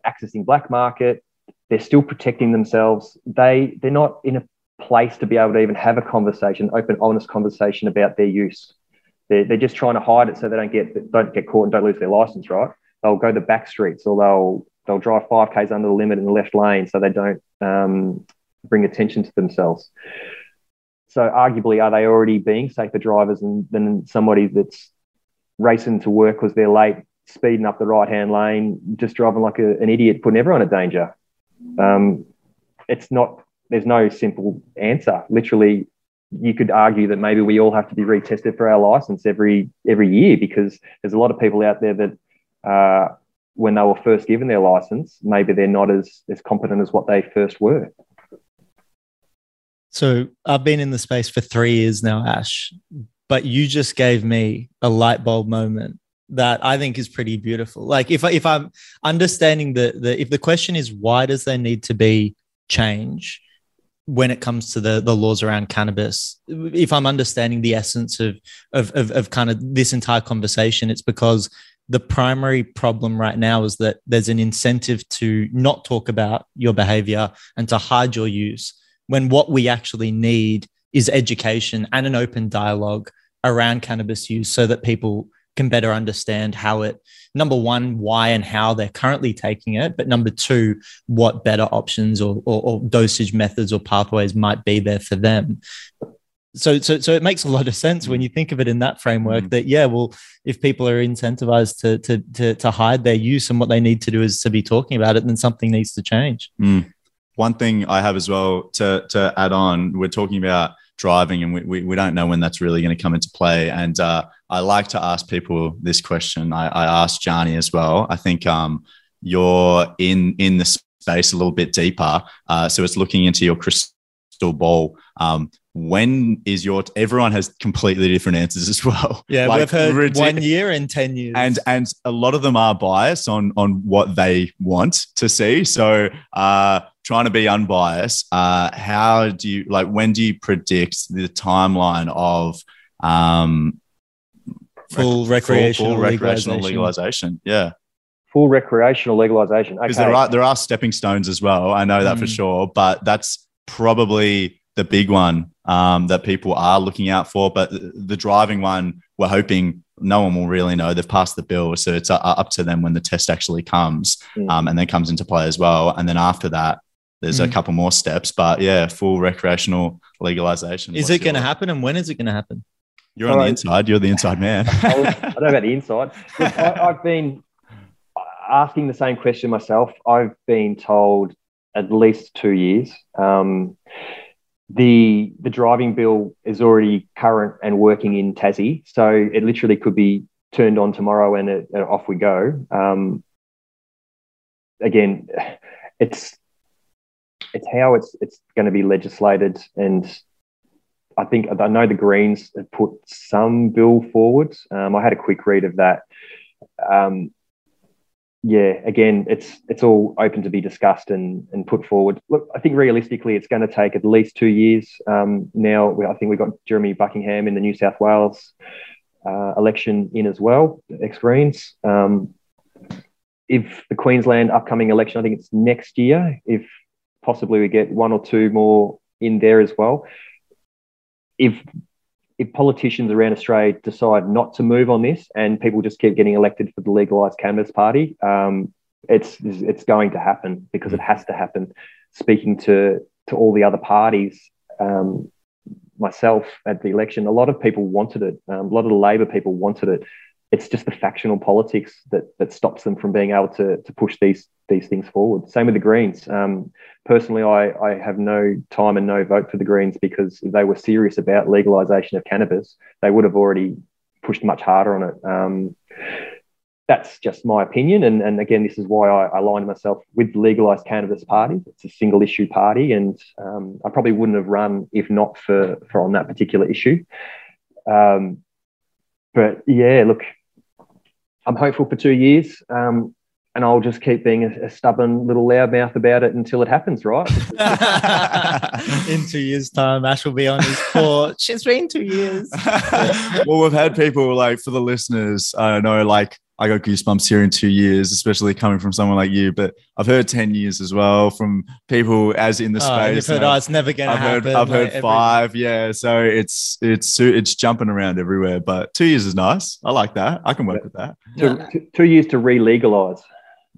accessing black market, they're still protecting themselves. They they're not in a place to be able to even have a conversation, open, honest conversation about their use. They're, they're just trying to hide it so they don't get don't get caught and don't lose their license. Right? They'll go the back streets or they'll they'll drive five k's under the limit in the left lane so they don't um, bring attention to themselves. So arguably, are they already being safer drivers than, than somebody that's racing to work because they're late, speeding up the right hand lane, just driving like a, an idiot, putting everyone in danger? Um, it's not. There's no simple answer. Literally, you could argue that maybe we all have to be retested for our license every every year because there's a lot of people out there that uh, when they were first given their license, maybe they're not as as competent as what they first were. So I've been in the space for three years now, Ash, but you just gave me a light bulb moment that I think is pretty beautiful. Like if if I'm understanding the the if the question is why does there need to be change when it comes to the the laws around cannabis, if I'm understanding the essence of of of, of kind of this entire conversation, it's because the primary problem right now is that there's an incentive to not talk about your behavior and to hide your use when what we actually need is education and an open dialogue around cannabis use so that people can better understand how it number one why and how they're currently taking it but number two what better options or, or, or, dosage methods or pathways might be there for them. So so so it makes a lot of sense when you think of it in that framework mm. that yeah well if people are incentivized to, to to to hide their use and what they need to do is to be talking about it then something needs to change. Mm. One thing I have as well to, to add on, we're talking about driving and we, we, we don't know when that's really going to come into play. And uh, I like to ask people this question. I, I asked Johnny as well. I think um, you're in, in the space a little bit deeper. Uh, so it's looking into your crystal ball. Um, when is your everyone has completely different answers as well. Yeah like, we've heard ridic- one year and 10 years. And and a lot of them are biased on on what they want to see. So uh trying to be unbiased uh how do you like when do you predict the timeline of um full rec- recreational, full, full recreational legalization. legalization? Yeah. Full recreational legalization. Because okay. there are there are stepping stones as well. I know that mm. for sure but that's probably the big one um, that people are looking out for. But the driving one, we're hoping no one will really know. They've passed the bill, so it's uh, up to them when the test actually comes mm. um, and then comes into play as well. And then after that, there's mm. a couple more steps. But yeah, full recreational legalization. Is it going to happen, and when is it going to happen? You're on the inside. You're the inside man. I, don't know about the inside. Look, I, I've been asking the same question myself. I've been told at least two years. Um, the the driving bill is already current and working in Tassie, so it literally could be turned on tomorrow and, it, and off we go. Um, again, it's it's how it's it's going to be legislated, and I think I know the Greens have put some bill forward. Um, I had a quick read of that. Um, yeah, again, it's it's all open to be discussed and, and put forward. Look, I think realistically, it's going to take at least two years. Um, now, I think we've got Jeremy Buckingham in the New South Wales uh, election in as well, ex Greens. Um, if the Queensland upcoming election, I think it's next year, if possibly we get one or two more in there as well. If if politicians around Australia decide not to move on this and people just keep getting elected for the legalized cannabis party, um, it's it's going to happen because it has to happen. Speaking to to all the other parties, um, myself at the election, a lot of people wanted it. Um, a lot of the Labor people wanted it it's just the factional politics that that stops them from being able to to push these these things forward. Same with the Greens. Um, personally, I I have no time and no vote for the Greens because if they were serious about legalization of cannabis, they would have already pushed much harder on it. Um, that's just my opinion. And, and again, this is why I, aligned myself with the legalized cannabis party. It's a single issue party, and um, I probably wouldn't have run if not for, for on that particular issue. Um, but yeah, look, I'm hopeful for two years. Um, and I'll just keep being a, a, stubborn little loudmouth about it until it happens, right? In two years' time, Ash will be on his porch. It's been two years. well, we've had people like for the listeners, I don't know, like I got goosebumps here in two years, especially coming from someone like you. But I've heard ten years as well from people as in the oh, space. You've heard, oh, it's never going to happen. Heard, I've like heard five, every... yeah. So it's it's it's jumping around everywhere. But two years is nice. I like that. I can work with that. Two, two years to re-legalize.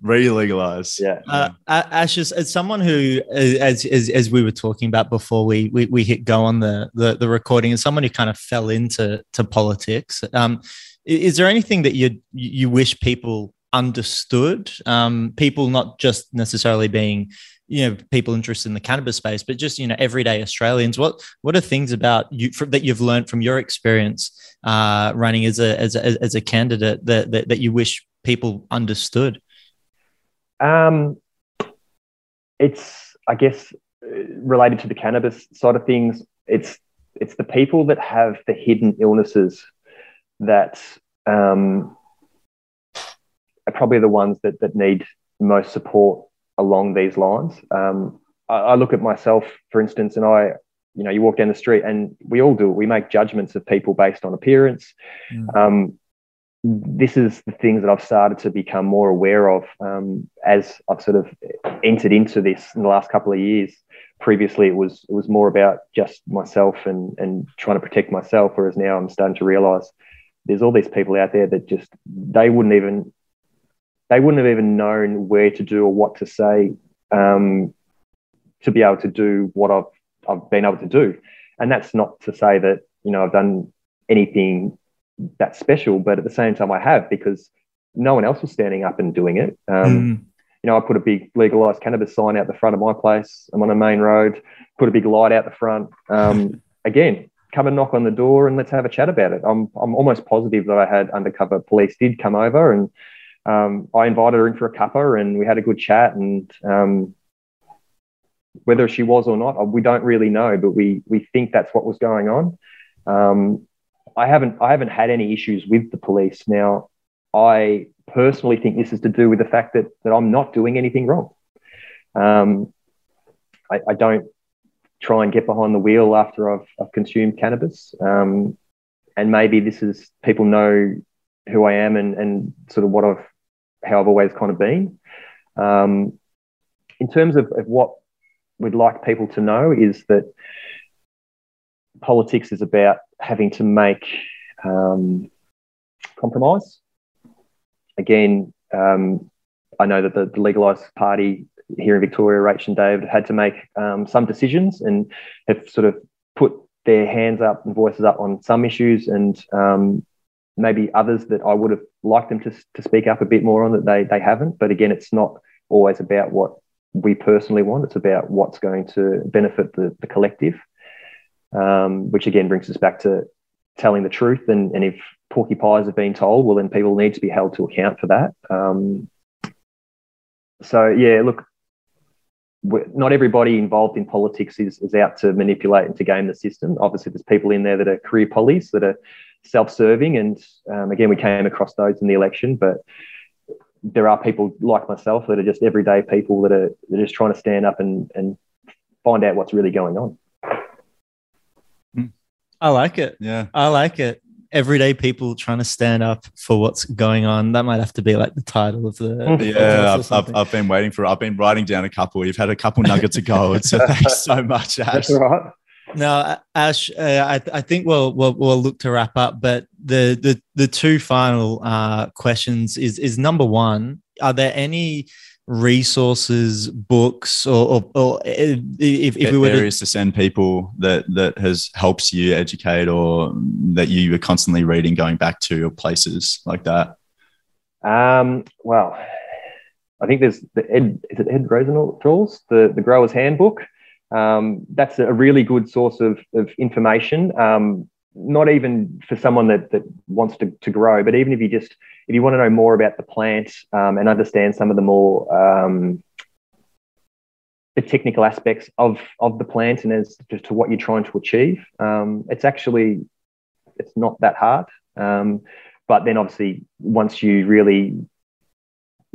Re-legalize. Yeah. Uh, Ash, as, as someone who, as, as as we were talking about before we we, we hit go on the, the the recording, as someone who kind of fell into to politics. Um, is there anything that you you wish people understood? Um, people not just necessarily being you know people interested in the cannabis space, but just you know everyday Australians. What what are things about you for, that you've learned from your experience uh, running as a as a, as a candidate that, that that you wish people understood? Um, it's I guess related to the cannabis side of things. It's it's the people that have the hidden illnesses that um, are probably the ones that, that need most support along these lines. Um, I, I, look at myself, for instance, and I, you know, you walk down the street and we all do it. We make judgments of people based on appearance. Mm. Um, this is the things that I've started to become more aware of um, as I've sort of entered into this in the last couple of years. Previously, it was it was more about just myself and and trying to protect myself, whereas now I'm starting to realise there's all these people out there that just they wouldn't even they wouldn't have even known where to do or what to say um, to be able to do what I've I've been able to do. And that's not to say that you know I've done anything that special, but at the same time I have because no one else was standing up and doing it. Um, mm. You know, I put a big legalized cannabis sign out the front of my place. I'm on a main road. Put a big light out the front. Um, again, come and knock on the door and let's have a chat about it. I'm, I'm almost positive that I had undercover police did come over and um, I invited her in for a cuppa and we had a good chat. And um, whether she was or not, we don't really know, but we we think that's what was going on. Um, I haven't I haven't had any issues with the police. Now, I personally think this is to do with the fact that that I'm not doing anything wrong. Um, I, I don't try and get behind the wheel after I've, I've consumed cannabis. Um, and maybe this is people know who I am and, and sort of what I've, how I've always kind of been. Um, in terms of, of what we'd like people to know is that politics is about having to make um, compromise. Again, um, I know that the, the legalised party here in Victoria, Rach and David had to make um, some decisions and have sort of put their hands up and voices up on some issues and um, maybe others that I would have liked them to, to speak up a bit more on that they, they haven't. But again, it's not always about what we personally want. It's about what's going to benefit the, the collective, um, which again brings us back to telling the truth. And, and if porcupines have been told, well, then people need to be held to account for that. Um, so yeah, look, not everybody involved in politics is, is out to manipulate and to game the system. Obviously, there's people in there that are career pollies that are self-serving, and um, again, we came across those in the election. But there are people like myself that are just everyday people that are, that are just trying to stand up and, and find out what's really going on. I like it. Yeah, I like it everyday people trying to stand up for what's going on. That might have to be like the title of the. yeah, I've, I've, I've, been waiting for. I've been writing down a couple. You've had a couple nuggets of gold, so thanks so much, Ash. That's right. Now, Ash, uh, I, I, think we'll, we'll, we'll look to wrap up, but the the the two final uh, questions is is number one: Are there any resources, books, or, or, or if, if we were areas to, to send people that that has helps you educate, or that you are constantly reading, going back to, or places like that? Um, well, I think there's the Ed is it Ed Rosenthal's the the Grower's Handbook. Um, that's a really good source of, of information. Um, not even for someone that, that wants to, to grow, but even if you just if you want to know more about the plant um, and understand some of the more um, the technical aspects of of the plant and as to, to what you're trying to achieve, um, it's actually it's not that hard. Um, but then obviously once you really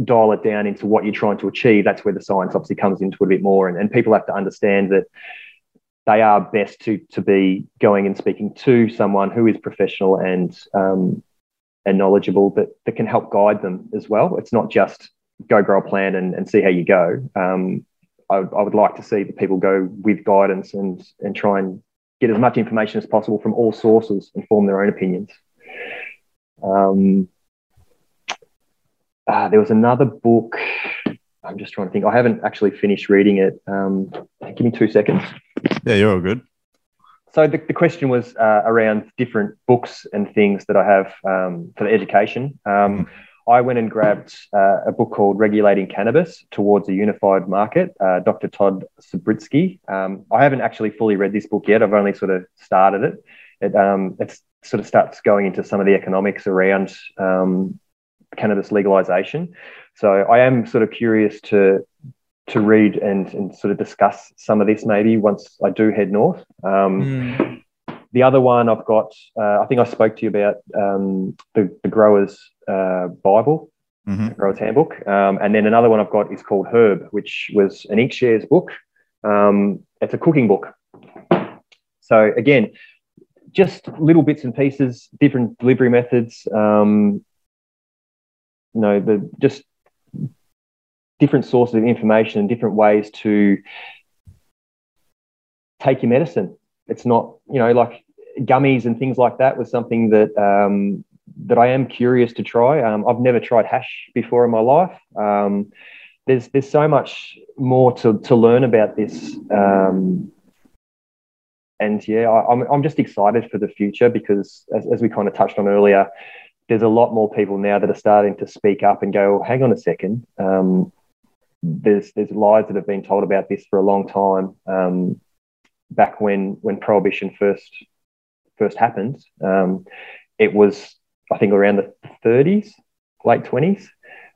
dial it down into what you're trying to achieve, that's where the science obviously comes into it a bit more. And, and people have to understand that they are best to to be going and speaking to someone who is professional and um, and knowledgeable that that can help guide them as well. It's not just go grow a plan and, and see how you go. Um, I, I would like to see the people go with guidance and and try and get as much information as possible from all sources and form their own opinions. Um, uh, there was another book. I'm just trying to think. I haven't actually finished reading it. Um, give me two seconds. Yeah, you're all good. So the, the question was uh, around different books and things that I have um, for the education. Um, I went and grabbed uh, a book called Regulating Cannabis Towards a Unified Market, uh, Dr. Todd Subritzky. Um, I haven't actually fully read this book yet. I've only sort of started it. It um, sort of starts going into some of the economics around um, cannabis legalization. So I am sort of curious to to read and, and sort of discuss some of this maybe once I do head north. Um, mm. The other one I've got, uh, I think I spoke to you about um, the, the Growers uh, Bible, mm-hmm. Growers Handbook. Um, and then another one I've got is called Herb, which was an Inkshares book. Um, it's a cooking book. So again, just little bits and pieces, different delivery methods. Um, you know, the just different sources of information and different ways to take your medicine. It's not, you know, like gummies and things like that was something that um, that I am curious to try. Um, I've never tried hash before in my life. Um, there's there's so much more to, to learn about this. Um, and yeah, I, am I'm, I'm just excited for the future because as, as we kind of touched on earlier, there's a lot more people now that are starting to speak up and go, hang on a second. Um, there's there's lies that have been told about this for a long time. Um, back when when prohibition first first happened, um, it was I think around the 30s, late 20s.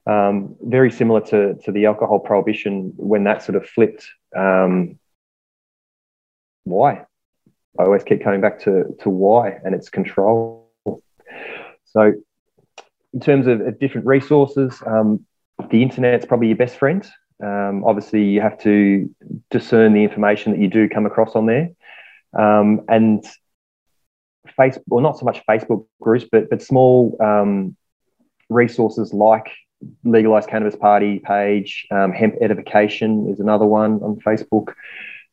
Um, very similar to to the alcohol prohibition when that sort of flipped. Um, why? I always keep coming back to to why and its control. So, in terms of, different resources, um, the internet's probably your best friend. Um, obviously, you have to discern the information that you do come across on there. Um, and Facebook, well, not so much Facebook groups, but but small um, resources like Legalized Cannabis Party page, um, Hemp Edification is another one on Facebook.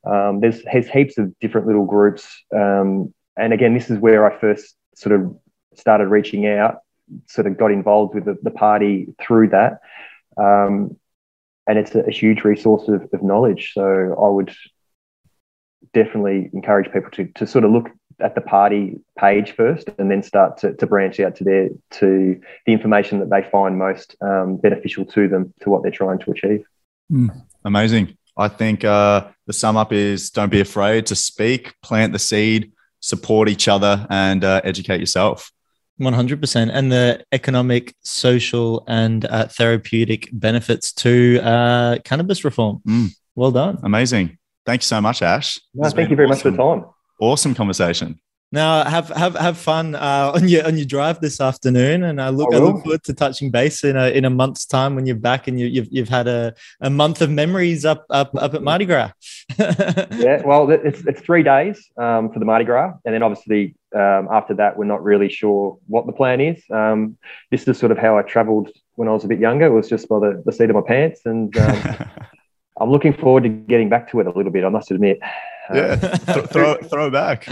Um, there's, there's heaps of different little groups. And again, this is where I first sort of started reaching out, sort of got involved with the, the party through that. Um, and it's a, a huge resource of, of, knowledge. So I would definitely encourage people to, to sort of look at the party page first and then start to, to branch out to their to the information that they find most um, beneficial to them to what they're trying to achieve. Mm, amazing. I think uh, the sum up is don't be afraid to speak, plant the seed, support each other, and uh, educate yourself. 100% and the economic social and uh, therapeutic benefits to uh, cannabis reform. Mm. well done. Amazing. Thank you so much ash. No, thank you very awesome, much for the time. Awesome conversation now have have have fun uh, on your on your drive this afternoon, and I look I, I, look forward to touching base in a in a month's time when you're back and you, have you've, you've had a, a month of memories up up up at Mardi Gras. yeah, well, it's it's three days um, for the Mardi Gras, and then obviously um, after that, we're not really sure what the plan is. Um, this is sort of how I travelled when I was a bit younger. It was just by the, the seat of my pants, and um, I'm looking forward to getting back to it a little bit. I must admit. Yeah, th- throw throw back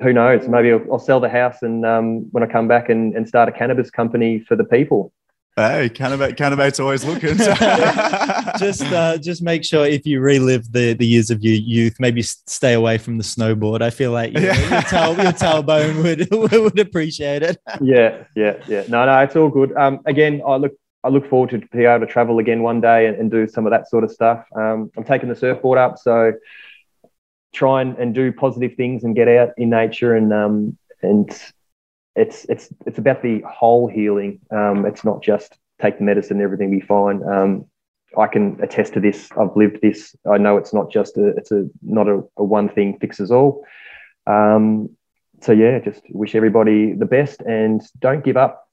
who knows? Maybe I'll, I'll sell the house and um, when I come back and, and start a cannabis company for the people. Hey, cannabis, cannabis always looking. just, uh, just make sure if you relive the, the years of your youth, maybe stay away from the snowboard. I feel like you know, your, tail, your tailbone would would appreciate it. yeah, yeah, yeah. No, no, it's all good. Um, again, I look I look forward to be able to travel again one day and, and do some of that sort of stuff. Um, I'm taking the surfboard up, so try and, and do positive things and get out in nature and um, and it's it's it's about the whole healing. Um, it's not just take the medicine everything be fine. Um, I can attest to this. I've lived this. I know it's not just a it's a not a, a one thing fixes all. Um, so yeah, just wish everybody the best and don't give up